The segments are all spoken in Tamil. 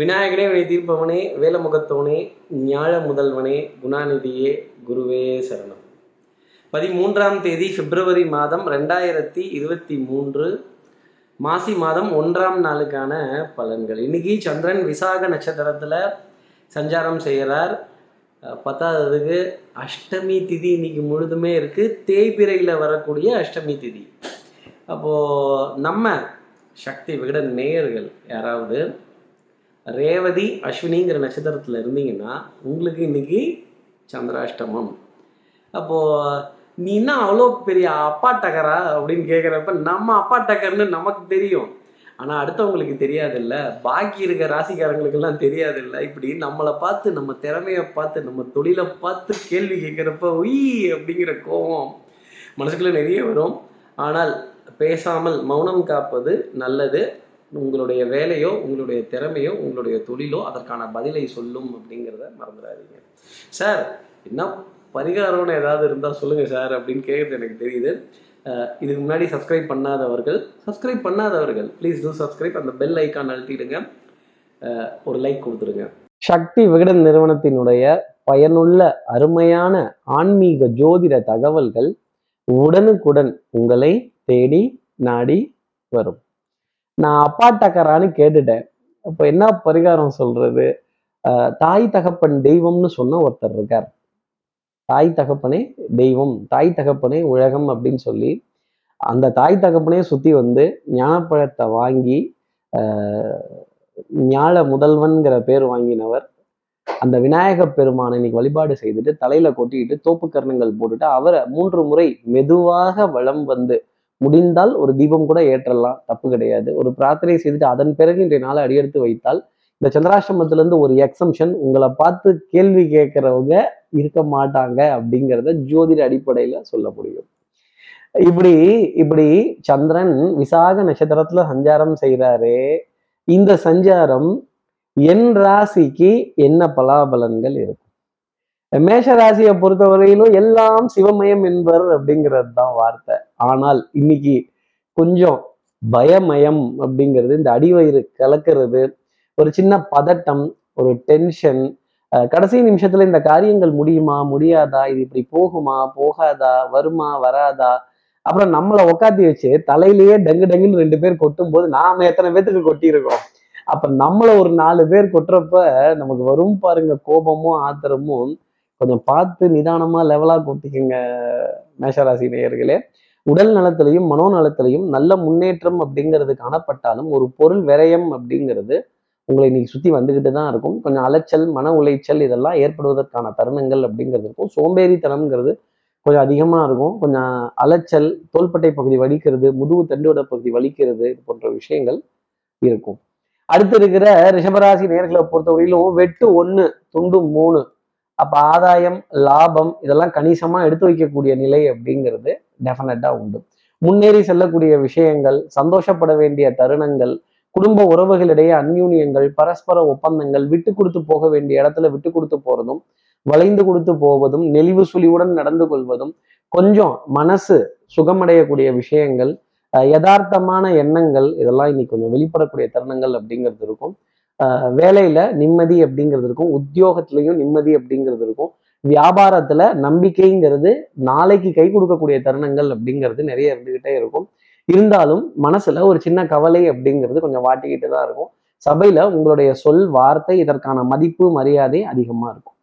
விநாயகனே வினை தீர்ப்பவனே வேலமுகத்தவனே ஞாழ முதல்வனே குணாநிதியே குருவே சரணம். பதிமூன்றாம் தேதி பிப்ரவரி மாதம் ரெண்டாயிரத்தி இருபத்தி மூன்று மாசி மாதம் ஒன்றாம் நாளுக்கான பலன்கள். இன்னைக்கு சந்திரன் விசாக நட்சத்திரத்தில் சஞ்சாரம் செய்கிறார். பத்தாததுக்கு அஷ்டமி திதி இன்னைக்கு முழுதுமே இருக்குது தேய்பிரையில் வரக்கூடிய அஷ்டமி திதி. அப்போது நம்ம சக்தி விகட நேயர்கள் யாராவது ரேவதி அஸ்வினிங்கிற நட்சத்திரத்தில் இருந்தீங்கன்னா உங்களுக்கு இன்னைக்கு சந்திராஷ்டமம். அப்போது நீ என்ன அவ்வளோ பெரிய அப்பா டக்கரா அப்படின்னு கேட்குறப்ப நம்ம அப்பா டக்கர்னு நமக்கு தெரியும். ஆனால் அடுத்தவங்களுக்கு தெரியாதுல்ல. பாக்கி இருக்க ராசிக்காரங்களுக்கெல்லாம் தெரியாதுல்ல. இப்படி நம்மளை பார்த்து நம்ம திறமையை பார்த்து நம்ம தொழிலை பார்த்து கேள்வி கேட்குறப்ப உய் அப்படிங்கிற கோபம் மனசுக்குள்ளே நிறைய வரும். ஆனால் பேசாமல் மௌனம் காப்பது நல்லது. உங்களுடைய வேலையோ உங்களுடைய திறமையோ உங்களுடைய தொழிலோ அதற்கான பதிலை சொல்லும் அப்படிங்கிறத மறந்துடாதீங்க. சார் என்ன பரிகாரம்னு ஏதாவது இருந்தால் சொல்லுங்கள் சார் அப்படின்னு கேட்குறது எனக்கு தெரியுது. இதுக்கு முன்னாடி சப்ஸ்கிரைப் பண்ணாதவர்கள் சப்ஸ்கிரைப் பண்ணாதவர்கள் ப்ளீஸ் டூ சப்ஸ்கிரைப் அந்த பெல் ஐக்கான் அழுத்திடுங்க. ஒரு லைக் கொடுத்துருங்க சக்தி விகடன் நிறுவனத்தினுடைய பயனுள்ள அருமையான ஆன்மீக ஜோதிட தகவல்கள் உடனுக்குடன் உங்களை தேடி நாடி வரும். நான் அப்பா டக்கரான்னு கேட்டுட்டேன். அப்போ என்ன பரிகாரம் சொல்றது? தாய் தகப்பன் தெய்வம்னு சொன்ன ஒருத்தர் இருக்கார். தாய் தகப்பனே தெய்வம் தாய் தகப்பனே உலகம் அப்படின்னு சொல்லி அந்த தாய் தகப்பனே சுத்தி வந்து ஞானப்பழத்தை வாங்கி ஞாழ முதல்வன்கிற பேர் வாங்கினவர். அந்த விநாயக பெருமானை இன்னைக்கு வழிபாடு செய்துட்டு தலையில கொட்டிட்டு தோப்பு கர்ணங்கள் போட்டுட்டு அவரை மூன்று முறை மெதுவாக வளம் வந்து முடிந்தால் ஒரு தீபம் கூட ஏற்றலாம் தப்பு கிடையாது. ஒரு பிரார்த்தனை செய்துட்டு அதன் பிறகு இன்றைய நாளை அடியெடுத்து வைத்தால் இந்த சந்திராசிரமத்துல இருந்து ஒரு எக்ஸம்ஷன் உங்களை பார்த்து கேள்வி கேட்கறவங்க இருக்க மாட்டாங்க அப்படிங்கிறத ஜோதிட அடிப்படையில சொல்ல முடியும். இப்படி இப்படி சந்திரன் விசாக நட்சத்திரத்துல சஞ்சாரம் செய்கிறாரு இந்த சஞ்சாரம் என் ராசிக்கு என்ன பலாபலன்கள் இருக்கும்? மேஷ ராசியை பொறுத்தவரையிலும் எல்லாம் சிவமயம் என்பர் அப்படிங்கிறது தான் வார்த்தை. ஆனால் இன்னைக்கு கொஞ்சம் பயமயம் அப்படிங்கிறது இந்த அடிவயிறு கலக்கிறது ஒரு சின்ன பதட்டம் ஒரு டென்ஷன் கடைசி நிமிஷத்துல இந்த காரியங்கள் முடியுமா முடியாதா இது இப்படி போகுமா போகாதா வருமா வராதா? அப்புறம் நம்மளை உக்காத்தி வச்சு தலையிலேயே டங்கு டங்குன்னு ரெண்டு பேர் கொட்டும் போது நாம எத்தனை பேத்துக்கு கொட்டியிருக்கோம்? அப்ப நம்மள ஒரு நாலு பேர் கொட்டுறப்ப நமக்கு வரும் பாருங்க கோபமும் ஆத்திரமும். கொஞ்சம் பார்த்து நிதானமா லெவலா கொட்டிக்கங்க மேஷராசி நேயர்களே. உடல் நலத்திலையும் மனோநலத்திலையும் நல்ல முன்னேற்றம் அப்படிங்கிறது காணப்பட்டாலும் ஒரு பொருள் விரயம் அப்படிங்கிறது உங்களை இன்னைக்கு சுத்தி வந்துகிட்டு தான் இருக்கும். கொஞ்சம் அலைச்சல் மன உளைச்சல் இதெல்லாம் ஏற்படுவதற்கான தருணங்கள் அப்படிங்கிறது இருக்கும். சோம்பேறித்தனம்ங்கிறது கொஞ்சம் அதிகமாக இருக்கும். கொஞ்சம் அலைச்சல் தோள்பட்டை பகுதி வலிக்கிறது முதுகு தண்டுவட பகுதி வலிக்கிறது இது போன்ற விஷயங்கள் இருக்கும். அடுத்து இருக்கிற ரிஷபராசி நேர்களை பொறுத்தவரையிலும் வெட்டு ஒன்று துண்டு மூணு. அப்போ ஆதாயம் லாபம் இதெல்லாம் கணிசமாக எடுத்து வைக்கக்கூடிய நிலை அப்படிங்கிறது டெஃபினட்டாக உண்டு. முன்னேறி செல்லக்கூடிய விஷயங்கள் சந்தோஷப்பட வேண்டிய தருணங்கள் குடும்ப உறவுகளிடையே அந்யூன்யங்கள் பரஸ்பர ஒப்பந்தங்கள் விட்டு கொடுத்து போக வேண்டிய இடத்துல விட்டு கொடுத்து போறதும் வளைந்து கொடுத்து போவதும் நெளிவு சுழிவுடன் நடந்து கொள்வதும் கொஞ்சம் மனசு சுகமடையக்கூடிய விஷயங்கள் யதார்த்தமான எண்ணங்கள் இதெல்லாம் இன்னைக்கு கொஞ்சம் வெளிப்படக்கூடிய தருணங்கள் அப்படிங்கிறது இருக்கும். வேலையில நிம்மதி அப்படிங்கிறது இருக்கும். உத்தியோகத்திலையும் நிம்மதி அப்படிங்கிறது இருக்கும். வியாபாரத்துல நம்பிக்கைங்கிறது நாளைக்கு கை கொடுக்கக்கூடிய தருணங்கள் அப்படிங்கிறது நிறைய இருந்துகிட்டே இருக்கும். இருந்தாலும் மனசுல ஒரு சின்ன கவலை அப்படிங்கிறது கொஞ்சம் வாட்டிக்கிட்டு தான் இருக்கும். சபையில உங்களுடைய சொல் வார்த்தை இதற்கான மதிப்பு மரியாதை அதிகமா இருக்கும்.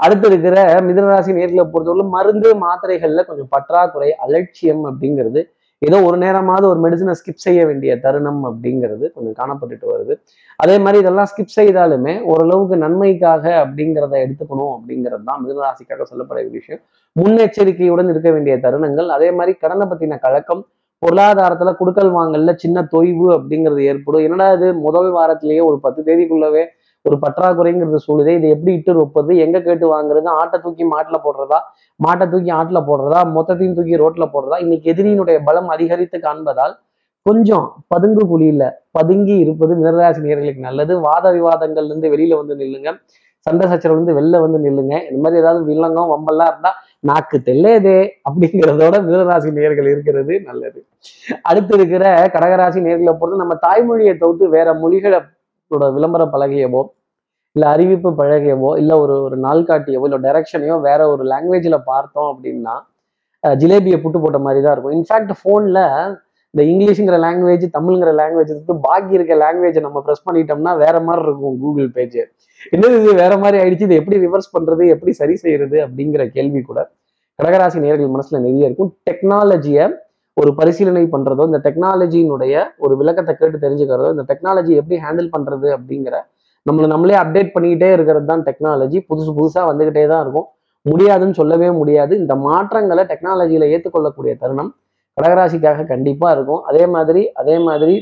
அடுத்து இருக்கிற மிதனராசி நேர்களை பொறுத்தவரை மருந்து மாத்திரைகள்ல கொஞ்சம் பற்றாக்குறை அலட்சியம் அப்படிங்கிறது ஏதோ ஒரு நேரமாவது ஒரு மெடிசனை ஸ்கிப் செய்ய வேண்டிய தருணம் அப்படிங்கிறது கொஞ்சம் காணப்பட்டுட்டு வருது. அதே மாதிரி இதெல்லாம் ஸ்கிப் செய்தாலுமே ஓரளவுக்கு நன்மைக்காக அப்படிங்கிறத எடுத்துக்கணும் அப்படிங்கிறது தான் மிதனராசிக்காக சொல்லப்பட விஷயம். முன்னெச்சரிக்கையுடன் இருக்க வேண்டிய தருணங்கள். அதே மாதிரி கடனை பற்றின கழக்கம் பொருளாதாரத்துல குடுக்கல் வாங்கல்ல சின்ன தொய்வு அப்படிங்கிறது ஏற்படும். என்னடா இது? முதல் வாரத்திலேயே ஒரு பத்து தேதிக்குள்ளவே ஒரு பற்றாக்குறைங்கிறது சொல்லுதே இதை எப்படி இட்டு வைப்பது எங்க கேட்டு வாங்குறது? ஆட்டை தூக்கி மாட்டுல போடுறதா? மாட்டை தூக்கி ஆட்டுல போடுறதா? மொத்தத்தையும் தூக்கி ரோட்ல போடுறதா? இன்னைக்கு எதிரியினுடைய பலம் அதிகரித்து காண்பதால் கொஞ்சம் பதுங்கு குழியில பதுங்கி இருப்பது மிதராசி நேர்களுக்கு நல்லது. வாத விவாதங்கள்ல இருந்து வெளியில வந்து நில்லுங்க. சண்டை சச்சரவுல இருந்து வெளில வந்து நில்லுங்க. இந்த மாதிரி ஏதாவது வில்லங்கம் வம்பெல்லாம் இருந்தா நாக்கு தெல்லையதே அப்படிங்கிறதோட மிதராசி நேர்கள் இருக்கிறது நல்லது. அடுத்து இருக்கிற கடகராசி நேர்களை பொறுத்து நம்ம தாய்மொழியை தவிர்த்து வேற மொழிகளை உங்களோட விளம்பர பலகையவோ இல்லை அறிவிப்பு பழகையவோ இல்லை ஒரு ஒரு நாள்காட்டியவோ இல்லை டைரக்ஷனையோ வேற ஒரு லாங்குவேஜில் பார்த்தோம் அப்படின்னா ஜிலேபியை புட்டு போட்ட மாதிரி தான் இருக்கும் இன்ஃபேக்ட் ஃபோனில் இந்த இங்கிலீஷுங்கிற லாங்குவேஜ் தமிழ்ங்கிற லாங்குவேஜ் எடுத்து பாக்கி இருக்க லாங்குவேஜை நம்ம ப்ரெஸ் பண்ணிட்டோம்னா வேற மாதிரி இருக்கும் கூகுள் பேஜ் என்னது இது? வேற மாதிரி ஆயிடுச்சு. இதை எப்படி ரிவர்ஸ் பண்ணுறது எப்படி சரி செய்யறது? அப்படிங்கிற கேள்வி கூட கடகராசி நேர்கள் மனசில் நிறைய இருக்கும். டெக்னாலஜியை ஒரு பரிசீலனை பண்றதோ இந்த டெக்னாலஜியினுடைய ஒரு விளக்கத்தை கேட்டு தெரிஞ்சுக்கிறதோ இந்த டெக்னாலஜி எப்படி ஹேண்டில் பண்றது அப்படிங்கிற நம்மளை நம்மளே அப்டேட் பண்ணிக்கிட்டே இருக்கிறது தான் டெக்னாலஜி புதுசு புதுசாக வந்துகிட்டே தான் இருக்கும். முடியாதுன்னு சொல்லவே முடியாது. இந்த மாற்றங்களை டெக்னாலஜியில ஏற்றுக்கொள்ளக்கூடிய தருணம் கடகராசிக்காக கண்டிப்பாக இருக்கும். அதே மாதிரி அதே மாதிரி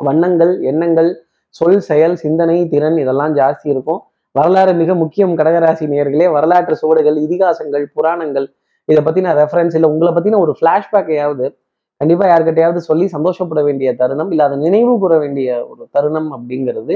வண்ணங்கள் எண்ணங்கள் சொல் செயல் சிந்தனை திறன் இதெல்லாம் ஜாஸ்தி இருக்கும். வரலாறு மிக முக்கியம் கடகராசி நேர்களே வரலாற்று சுவடுகள் இதிகாசங்கள் புராணங்கள் இதை பத்தின ரெஃபரன்ஸ் இல்லை உங்களை பத்தின ஒரு ஃப்ளாஷ்பேக்கையாவது கண்டிப்பா யார்கிட்டயாவது சொல்லி சந்தோஷப்பட வேண்டிய தருணம் இல்லை அதை நினைவு கூற வேண்டிய ஒரு தருணம் அப்படிங்கிறது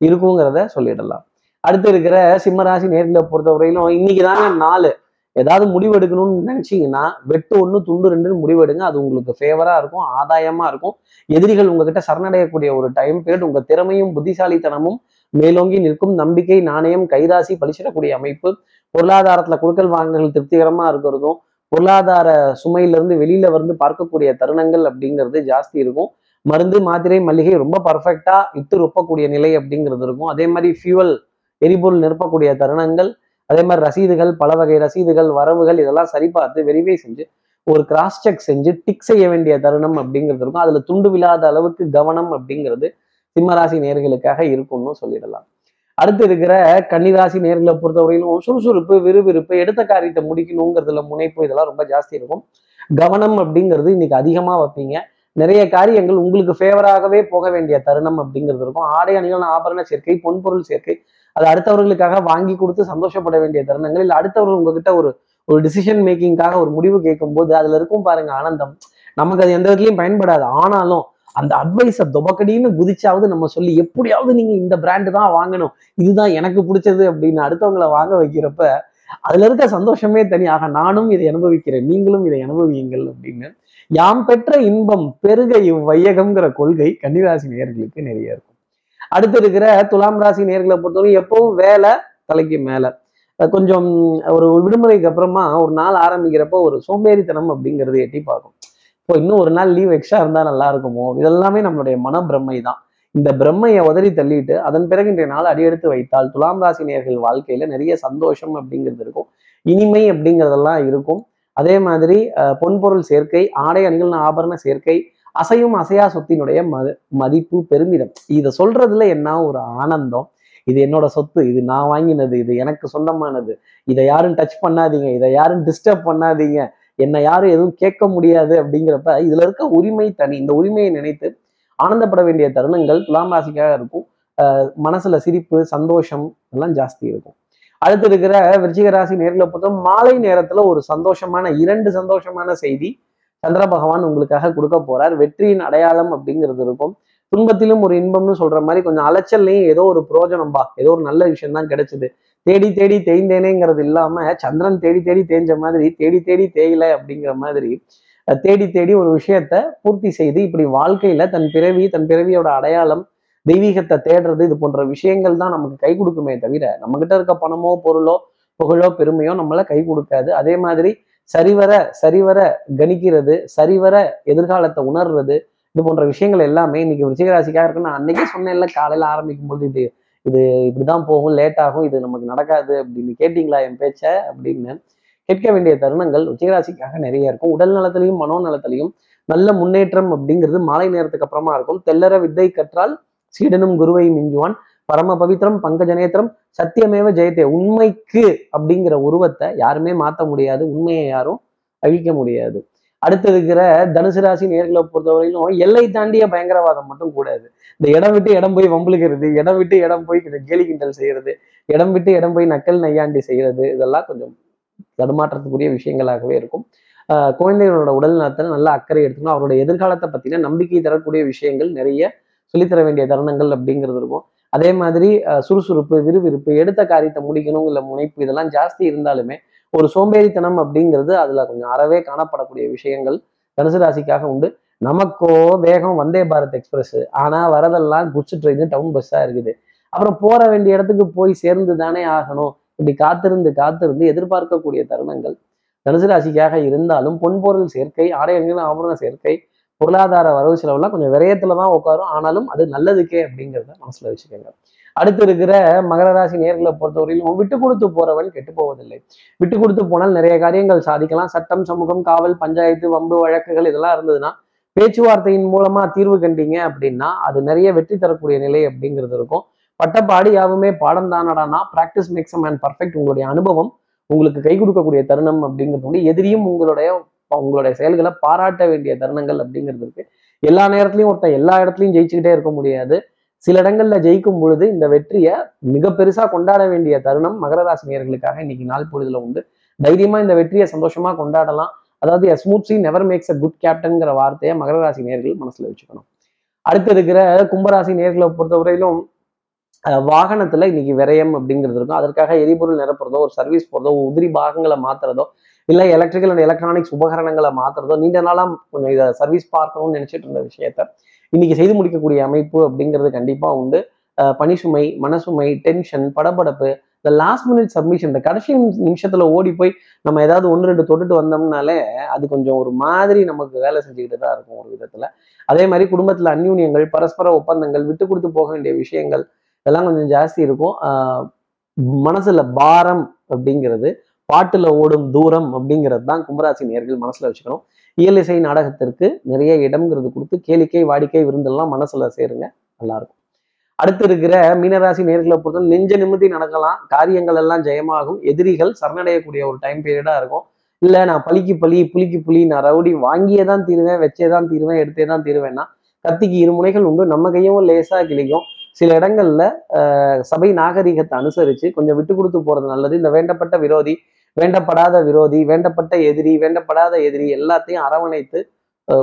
இருக்குங்கிறத சொல்லிடலாம். அடுத்து இருக்கிற சிம்மராசி நேர்களை பொறுத்தவரையிலும் இன்னைக்கு தாங்க நாலு. ஏதாவது முடிவு எடுக்கணும்னு நினைச்சீங்கன்னா வெட்டு ஒன்று துண்டு ரெண்டுன்னு முடிவெடுங்க. அது உங்களுக்கு ஃபேவரா இருக்கும் ஆதாயமா இருக்கும். எதிரிகள் உங்ககிட்ட சரணடையக்கூடிய ஒரு டைம் பீரியட் உங்க திறமையும் புத்திசாலித்தனமும் மேலோங்கி நிற்கும் நம்பிக்கை நாணயம் கைராசி பலிச்சிடக்கூடிய அமைப்பு பொருளாதாரத்துல குடுக்கல் வாங்கல்கள் திருப்திகரமா இருக்கிறதும் பொருளாதார சுமையிலிருந்து வெளியில வந்து பார்க்கக்கூடிய தருணங்கள் அப்படிங்கிறது ஜாஸ்தி இருக்கும். மருந்து மாத்திரை மளிகை ரொம்ப பர்ஃபெக்டா இட்டு ரொப்பக்கூடிய நிலை அப்படிங்கிறது இருக்கும். அதே மாதிரி ஃபியூவல் எரிபொருள் நிரப்பக்கூடிய தருணங்கள் அதே மாதிரி ரசீதுகள் பல வகை ரசீதுகள் வரவுகள் இதெல்லாம் சரி பார்த்து வெரிஃபை செஞ்சு ஒரு கிராஸ் செக் செஞ்சு டிக் செய்ய வேண்டிய தருணம் அப்படிங்கிறது இருக்கும். அதுல துண்டு விழாத அளவுக்கு கவனம் அப்படிங்கிறது சிம்மராசி நேர்களுக்காக இருக்கும்னு சொல்லிடலாம். அடுத்து இருக்கிற கன்னிராசி நேர்களை பொறுத்தவரையிலும் சுறுசுறுப்பு விறுவிறுப்பு எடுத்த காரியத்தை முடிக்கணுங்கிறதுல முனைப்பு இதெல்லாம் ரொம்ப ஜாஸ்தி இருக்கும். கவனம் அப்படிங்கிறது இன்னைக்கு அதிகமா வைப்பீங்க. நிறைய காரியங்கள் உங்களுக்கு ஃபேவராகவே போக வேண்டிய தருணம் அப்படிங்கிறது இருக்கும். ஆடை அணிகள் ஆபரண சேர்க்கை பொன்பொருள் சேர்க்கை அது அடுத்தவர்களுக்காக வாங்கி கொடுத்து சந்தோஷப்பட வேண்டிய தருணங்கள் இல்லை அடுத்தவர்கள் உங்ககிட்ட ஒரு ஒரு டிசிஷன் மேக்கிங்காக ஒரு முடிவு கேட்கும்போது அதுல இருக்கும் பாருங்க ஆனந்தம். நமக்கு அது எந்த விதத்துலையும் பயன்படாது. ஆனாலும் அந்த அட்வைஸை துபக்கடின்னு குதிச்சாவது நம்ம சொல்லி எப்படியாவது நீங்க இந்த பிராண்டு தான் வாங்கணும். இதுதான் எனக்கு பிடிச்சது அப்படின்னு அடுத்தவங்களை வாங்க வைக்கிறப்ப அதுல இருக்க சந்தோஷமே தனியாக நானும் இதை அனுபவிக்கிறேன் நீங்களும் இதை அனுபவியுங்கள் அப்படின்னு. யாம் பெற்ற இன்பம் பெருக இவ்வையகம்ங்கிற கொள்கை கன்னிராசி நேர்களுக்கு நிறைய இருக்கும். அடுத்து இருக்கிற துலாம் ராசி நேர்களை பொறுத்தவரை எப்பவும் வேலை தலைக்கு மேல. கொஞ்சம் ஒரு விடுமுறைக்கு அப்புறமா ஒரு நாள் ஆரம்பிக்கிறப்போ ஒரு சோம்பேறித்தனம் அப்படிங்கிறது எட்டி பார்க்கும். இப்போ இன்னும் ஒரு நாள் லீவ் எக்ஸ்ட்ரா இருந்தால் நல்லா இருக்குமோ இதெல்லாமே நம்மளுடைய மன பிரம்மை தான் இந்த பிரம்மையை உதறி தள்ளிட்டு அதன் பிறகு இன்றைய நாள் அடியெடுத்து வைத்தால் துலாம் ராசி நேர்கள் வாழ்க்கையில நிறைய சந்தோஷம் அப்படிங்கிறது இருக்கும். இனிமை அப்படிங்கிறதெல்லாம் இருக்கும். அதே மாதிரி பொன்பொருள் சேர்க்கை ஆடை அணிகள் ஆபரண சேர்க்கை அசையும் அசையா சொத்தினுடைய ம மதிப்பு பெருமிதம். இதை சொல்றதுல என்ன ஒரு ஆனந்தம்? இது என்னோட சொத்து இது நான் வாங்கினது இது எனக்கு சொந்தமானது. இதை யாரும் டச் பண்ணாதீங்க இதை யாரும் டிஸ்டர்ப் பண்ணாதீங்க. என்னை யாரும் எதுவும் கேட்க முடியாது அப்படிங்கிறப்ப இதுல இருக்க உரிமை தனி. இந்த உரிமையை நினைத்து ஆனந்தப்பட வேண்டிய தருணங்கள் துலாம் ராசிக்காக இருக்கும். மனசுல சிரிப்பு சந்தோஷம் எல்லாம் ஜாஸ்தி இருக்கும். அடுத்து இருக்கிற விருச்சிக ராசி நேரில் பொறுத்த மாலை நேரத்துல ஒரு சந்தோஷமான இரண்டு சந்தோஷமான செய்தி சந்திர பகவான் உங்களுக்காக கொடுக்க போறார். வெற்றியின் அடையாளம் அப்படிங்கிறது இருக்கும். துன்பத்திலும் ஒரு இன்பம்னு சொல்ற மாதிரி கொஞ்சம் அலைச்சல்லையும் ஏதோ ஒரு புரோஜனம்பா ஏதோ ஒரு நல்ல விஷயம் தான் கிடைச்சது. தேடி தேடி தேய்ந்தேனேங்கிறது இல்லாம சந்திரன் தேடி தேடி தேஞ்ச மாதிரி தேடி தேடி தேயில அப்படிங்கிற மாதிரி தேடி தேடி ஒரு விஷயத்த பூர்த்தி செய்து இப்படி வாழ்க்கையில தன் பிறவி தன் பிறவியோட அடையாளம் தெய்வீகத்தை தேடுறது இது போன்ற விஷயங்கள் தான் நமக்கு கை கொடுக்குமே தவிர நம்ம கிட்ட இருக்க பணமோ பொருளோ புகழோ பெருமையோ நம்மள கை கொடுக்காது. அதே மாதிரி சரிவர சரிவர கணிக்கிறது சரிவர எதிர்காலத்தை உணர்றது இது போன்ற விஷயங்கள் எல்லாமே இன்னைக்கு விருச்சிகராசிக்காக இருக்குன்னு நான் அன்னைக்கே சொன்னேன்ல காலையில ஆரம்பிக்கும் பொழுது இது இது இப்படிதான் போகும் லேட் ஆகும் இது நமக்கு நடக்காது அப்படின்னு கேட்டீங்களா என் பேச்ச அப்படின்னு கேட்க வேண்டிய தருணங்கள் உச்சிகராசிக்காக நிறைய இருக்கும். உடல் நலத்திலையும் மனோநலத்திலையும் நல்ல முன்னேற்றம் அப்படிங்கிறது மாலை நேரத்துக்கு அப்புறமா இருக்கும். தெல்லற வித்தை கற்றால் சீடனும் குருவை மிஞ்சுவான். பரம பவித்திரம் பங்கஜநேத்திரம் சத்தியமேவ ஜெயத்தே. உண்மைக்கு அப்படிங்கிற உருவத்தை யாருமே மாற்ற முடியாது. உண்மையை யாரும் அழிக்க முடியாது. அடுத்து இருக்கிற தனுசு ராசி நேர்களை பொறுத்தவரையிலும் எல்லை தாண்டிய பயங்கரவாதம் மட்டும் கூடாது. இந்த இடம் விட்டு இடம் போய் வம்புழுக்கிறது இடம் விட்டு இடம் போய் கேலி கிண்டல் செய்யறது இடம் விட்டு இடம் போய் நக்கல் நையாண்டி செய்யறது இதெல்லாம் கொஞ்சம் தடுமாற்றத்துக்குரிய விஷயங்களாகவே இருக்கும். குழந்தைகளோட உடல் நலத்தில் நல்ல அக்கறை எடுத்துக்கணும். அவரோட எதிர்காலத்தை பத்தின நம்பிக்கை தரக்கூடிய விஷயங்கள் நிறைய சொல்லித்தர வேண்டிய தருணங்கள் அப்படிங்கிறது இருக்கும். அதே மாதிரி சுறுசுறுப்பு விறுவிறுப்பு எடுத்த காரியத்தை முடிக்கணும் இல்லை முனைப்பு இதெல்லாம் ஜாஸ்தி இருந்தாலுமே ஒரு சோம்பேறித்தனம் அப்படிங்கிறது அதுல கொஞ்சம் அறவே காணப்படக்கூடிய விஷயங்கள் தனுசு ராசிக்காக உண்டு. நமக்கோ வேகம் வந்தே பாரத் எக்ஸ்பிரஸ். ஆனா வரதெல்லாம் குட்ஸ் ட்ரெயின் டவுன் பஸ்ஸா இருக்குது. அப்புறம் போற வேண்டிய இடத்துக்கு போய் சேர்ந்து தானே ஆகணும். இப்படி காத்திருந்து காத்திருந்து எதிர்பார்க்கக்கூடிய தருணங்கள். தனுசு ராசிக்காக இருந்தாலும் பொன்பொருள் சேர்க்கை ஆடையங்கள் ஆபரண சேர்க்கை பொருளாதார வரவு செலவுலாம் கொஞ்சம் விரயத்துல தான் உட்காரும். ஆனாலும் அது நல்லதுக்கே அப்படிங்கிறத மனசுல வச்சுக்கோங்க. அடுத்து இருக்கிற மகர ராசி நேர்களை பொறுத்தவரையிலும் விட்டு கொடுத்து போறவன் கெட்டு போவதில்லை. விட்டு கொடுத்து போனால் நிறைய காரியங்கள் சாதிக்கலாம். சட்டம் சமூகம் காவல் பஞ்சாயத்து வம்பு வழக்குகள் இதெல்லாம் இருந்ததுன்னா பேச்சுவார்த்தையின் மூலமா தீர்வு கண்டீங்க அப்படின்னா அது நிறைய வெற்றி தரக்கூடிய நிலை அப்படிங்கிறது இருக்கும். பட்டப்பாடி யாவுமே பாடம் தானடானா பிராக்டிஸ் மேக்ஸ் மேன் பர்ஃபெக்ட் உங்களுடைய அனுபவம் உங்களுக்கு கை கொடுக்கக்கூடிய தருணம் அப்படிங்கிறது வந்து எதிரியும் உங்களுடைய உங்களுடைய செயல்களை பாராட்ட வேண்டிய தருணங்கள் அப்படிங்கிறது இருக்கு. எல்லா நேரத்திலையும் ஒருத்தன் எல்லா இடத்துலையும் ஜெயிச்சுக்கிட்டே இருக்க முடியாது. சில இடங்கள்ல ஜெயிக்கும் பொழுது இந்த வெற்றியை மிக பெருசா கொண்டாட வேண்டிய தருணம் மகர ராசி நேர்களுக்காக இன்னைக்கு நாள் பொழுதுல உண்டு. தைரியமா இந்த வெற்றியை சந்தோஷமா கொண்டாடலாம். அதாவது smooth never makes a good கேப்டன்ங்கிற வார்த்தையை மகர ராசி நேர்கள் மனசுல வச்சுக்கணும். அடுத்து இருக்கிற கும்பராசி நேர்களை பொறுத்தவரையிலும் வாகனத்துல இன்னைக்கு விரயம் அப்படிங்கிறது இருக்கும். அதற்காக எரிபொருள் நிரப்புறதோ ஒரு சர்வீஸ் போறதோ உதிரி பாகங்களை மாத்துறதோ இல்லை எலக்ட்ரிக்கல் அண்ட் எலக்ட்ரானிக்ஸ் உபகரணங்களை மாத்துறதோ நீண்ட நாளாக கொஞ்சம் இதை சர்வீஸ் பார்க்கணும்னு நினைச்சிட்டு இருந்த விஷயத்த இன்னைக்கு செய்து முடிக்கக்கூடிய அமைப்பு அப்படிங்கிறது கண்டிப்பா உண்டு. பனிசுமை மனசுமை டென்ஷன் படபடப்பு இந்த லாஸ்ட் மினிட் சப்மிஷன் இந்த கடைசி நிமிஷத்துல ஓடி போய் நம்ம ஏதாவது ஒன்று ரெண்டு தொட்டுட்டு வந்தோம்னாலே அது கொஞ்சம் ஒரு மாதிரி நமக்கு வேலை செஞ்சுக்கிட்டு தான் இருக்கும் ஒரு விதத்துல. அதே மாதிரி குடும்பத்துல அந்யூன்யங்கள் பரஸ்பர ஒப்பந்தங்கள் விட்டு கொடுத்து போக வேண்டிய விஷயங்கள் இதெல்லாம் கொஞ்சம் ஜாஸ்தி இருக்கும். மனசுல பாரம் அப்படிங்கிறது பாட்டுல ஓடும் தூரம் அப்படிங்கிறது தான் கும்பராசி நேர்கள் மனசுல வச்சுக்கணும். இயலிசை நாடகத்திற்கு நிறைய இடம்ங்கிறது கொடுத்து கேளிக்கை வாடிக்கை விருந்தெல்லாம் மனசுல சேருங்க. நல்லா இருக்கும் அடுத்து இருக்கிற மீனராசி நேர்களை பொறுத்த நெஞ்ச நிம்மதி நடக்கலாம். காரியங்கள் எல்லாம் ஜெயமாகும். எதிரிகள் சரணடையக்கூடிய ஒரு டைம் பீரியடா இருக்கும். இல்ல நான் பலிக்கு பலி புளிக்கு புலி நான் ரவுடி வாங்கியே தான் தீருவேன் வச்சே தான் தீருவேன் எடுத்தே தான் தீருவேன்னா கத்திக்கு இரு முனைகள் உண்டு. நம்ம கையும் லேசா கிளிக்கும் சில இடங்கள்ல சபை நாகரிகத்தை அனுசரிச்சு கொஞ்சம் விட்டு கொடுத்து போறது நல்லது. இந்த வேண்டப்பட்ட விரோதி வேண்டப்படாத விரோதி வேண்டப்பட்ட எதிரி வேண்டப்படாத எதிரி எல்லாத்தையும் அரவணைத்து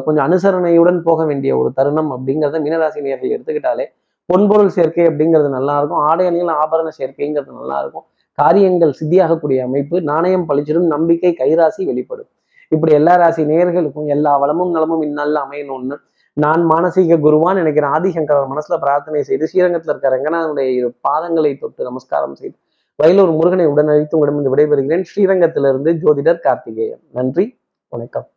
கொஞ்சம் அனுசரணையுடன் போக வேண்டிய ஒரு தருணம் அப்படிங்கிறத மீனராசி நேர்கள் எடுத்துக்கிட்டாலே பொன்பொருள் சேர்க்கை அப்படிங்கிறது நல்லா இருக்கும் ஆடை அணியில் ஆபரண சேர்க்கைங்கிறது நல்லா இருக்கும் காரியங்கள் சித்தியாகக்கூடிய அமைப்பு நாணயம் பழிச்சிடும் நம்பிக்கை கைராசி வெளிப்படும். இப்படி எல்லா ராசி நேர்களுக்கும் எல்லா வளமும் நலமும் இந்நாளில் அமையணும்னு நான் மானசீக குருவான் நினைக்கிறேன். ஆதிசங்கரர் மனசுல பிரார்த்தனை செய்து ஸ்ரீரங்கத்தில் இருக்கிற ரங்கநாதனுடைய பாதங்களை தொட்டு நமஸ்காரம் செய்து வயலூர் முருகனை உடனழைத்து உங்களிடமிருந்து விடைபெறுகிறேன். ஸ்ரீரங்கத்திலிருந்து ஜோதிடர் கார்த்திகேயன். நன்றி வணக்கம்.